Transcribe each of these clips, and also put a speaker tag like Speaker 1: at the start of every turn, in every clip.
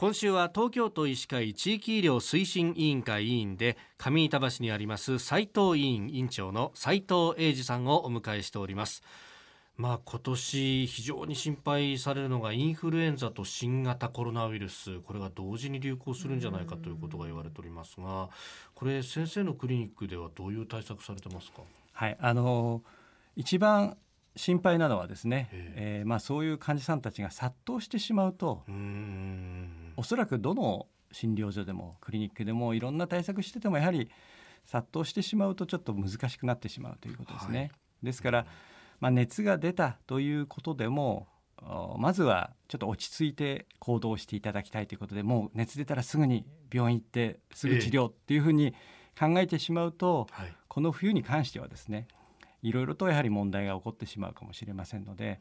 Speaker 1: 今週は東京都医師会地域医療推進委員会委員で上板橋にあります斉藤委員委員長の斉藤英二さんをお迎えしております。まあ今年非常に心配されるのがインフルエンザと新型コロナウイルス。これが同時に流行するんじゃないかということが言われておりますがこれ先生のクリニックではどういう対策されてますか？
Speaker 2: はいあの一番心配なのはですね、えー、まあ、そういう患者さんたちが殺到してしまうとおそらくどの診療所でもクリニックでもいろんな対策しててもやはり殺到してしまうとちょっと難しくなってしまうということですね。はい、ですから、まあ、熱が出たということでもまずはちょっと落ち着いて行動していただきたいということでもう熱出たらすぐに病院行ってすぐ治療っていうふうに考えてしまうと、ええはい、この冬に関してはですねいろいろとやはり問題が起こってしまうかもしれませんので、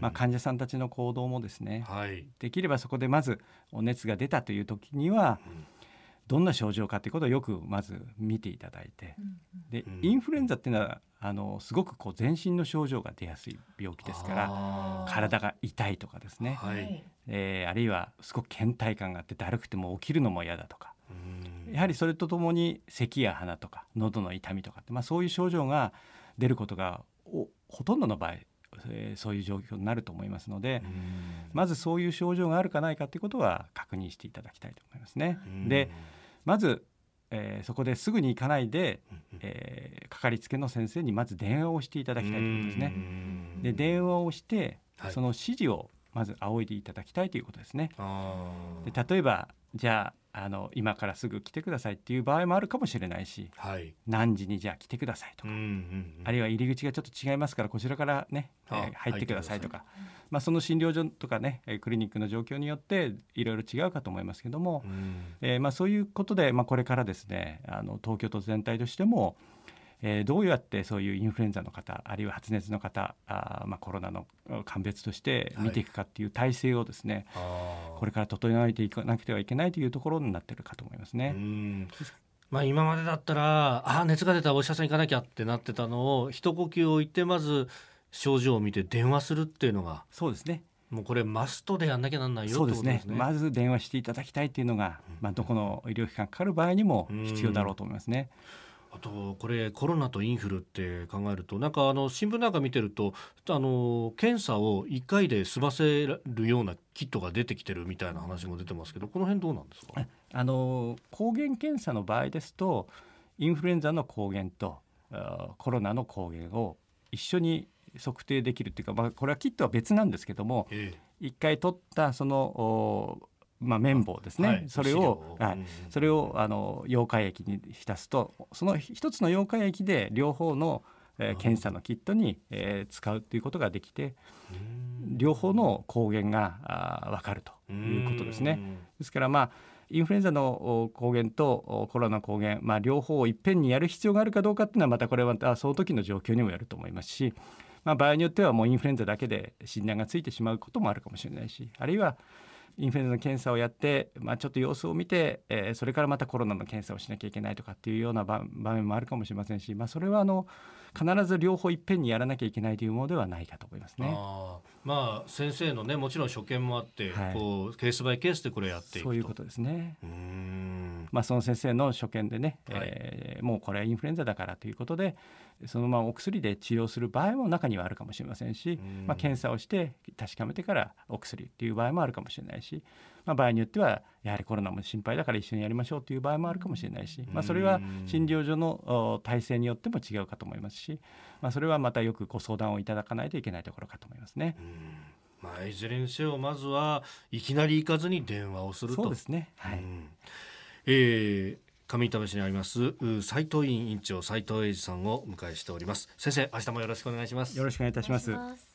Speaker 2: まあ、患者さんたちの行動もですね、はい、できればそこでまずお熱が出たという時には、どんな症状かということをよくまず見ていただいて、でインフルエンザっていうのはあのすごくこう全身の症状が出やすい病気ですから体が痛いとかですね、はい、えー、あるいはすごく倦怠感があってだるくても起きるのも嫌だとかやはりそれとともに咳や鼻とか喉の痛みとかって、まあ、そういう症状が出ることがほとんどの場合、えー、そういう状況になると思いますのでまずそういう症状があるかないかということは確認していただきたいと思いますね。でまずえー、そこですぐに行かないで、えー、かかりつけの先生にまず電話をしていただきたいということですね。で電話をして、その指示をまず仰いでいただきたいということですね。で例えばじゃああの今からすぐ来てくださいっていう場合もあるかもしれないし、はい、何時にじゃあ来てくださいとか、うんうんうん、あるいは入り口がちょっと違いますからこちらからね、えー、入ってくださいとか。まあ、その診療所とかねクリニックの状況によっていろいろ違うかと思いますけども、うん、えー、まあ、そういうことで、まあ、これからですねあの東京都全体としてもえー、どうやってそういうインフルエンザの方あるいは発熱の方あ、まあ、コロナの鑑別として見ていくかっていう体制をですね、はい、これから整えていかなくてはいけないというところになってるかと思いますね。
Speaker 1: まあ、今までだったらあ熱が出たお医者さん行かなきゃってなってたのを一呼吸置いてまず症状を見て電話するっていうのが
Speaker 2: そうですね。
Speaker 1: もうこれマストでやんなきゃなんないよそうですね、
Speaker 2: ね、まず電話していただきたいっていうのが、まあ、どこの医療機関かかる場合にも必要だろうと思いますね。
Speaker 1: うんあとこれコロナとインフルって考えるとなんかあの新聞なんか見てるとあの検査を1回で済ませるようなキットが出てきてるみたいな話も出てますけどこの辺どうなんですか？
Speaker 2: あの抗原検査の場合ですとインフルエンザの抗原とコロナの抗原を一緒に測定できるっていうか、まあ、これはキットは別なんですけども、ええ、1回取ったそのまあ、綿棒ですね、はい、それを、はい、それをあの溶解液に浸すとその一つの溶解液で両方の、えー、検査のキットに、えー、使うということができて両方の抗原があ分かるということですね。ですからまあインフルエンザの抗原とコロナの抗原、まあ、両方をいっぺんにやる必要があるかどうかっていうのはまたこれはその時の状況にもよると思いますし、まあ、場合によってはもうインフルエンザだけで診断がついてしまうこともあるかもしれないしあるいはインフルエンザの検査をやって、まあ、ちょっと様子を見て、えー、それからまたコロナの検査をしなきゃいけないとかっていうような場面もあるかもしれませんし、まあ、それはあの必ず両方いっぺんにやらなきゃいけないというものではないかと思いますね。
Speaker 1: あまあ先生のねもちろん所見もあって、はい、こうケースバイケースでこれやっていく
Speaker 2: そういうことですね。まあ、その先生の所見でね、はい、えー、もうこれはインフルエンザだからということでそのままお薬で治療する場合も中にはあるかもしれませんし、まあ、検査をして確かめてからお薬っていう場合もあるかもしれないし、まあ、場合によってはやはりコロナも心配だから一緒にやりましょうという場合もあるかもしれないし、まあ、それは診療所の体制によっても違うかと思いますし、まあ、それはまたよくご相談をいただかないといけないところかと思いますね。
Speaker 1: まあ、いずれにせよまずはいきなり行かずに電話をすると。
Speaker 2: そうですね、はい、
Speaker 1: えー上板橋にあります斉藤委員長斉藤英二さんをお迎えしております。先生明日もよろしくお願いします。
Speaker 2: よろしくお願いいたします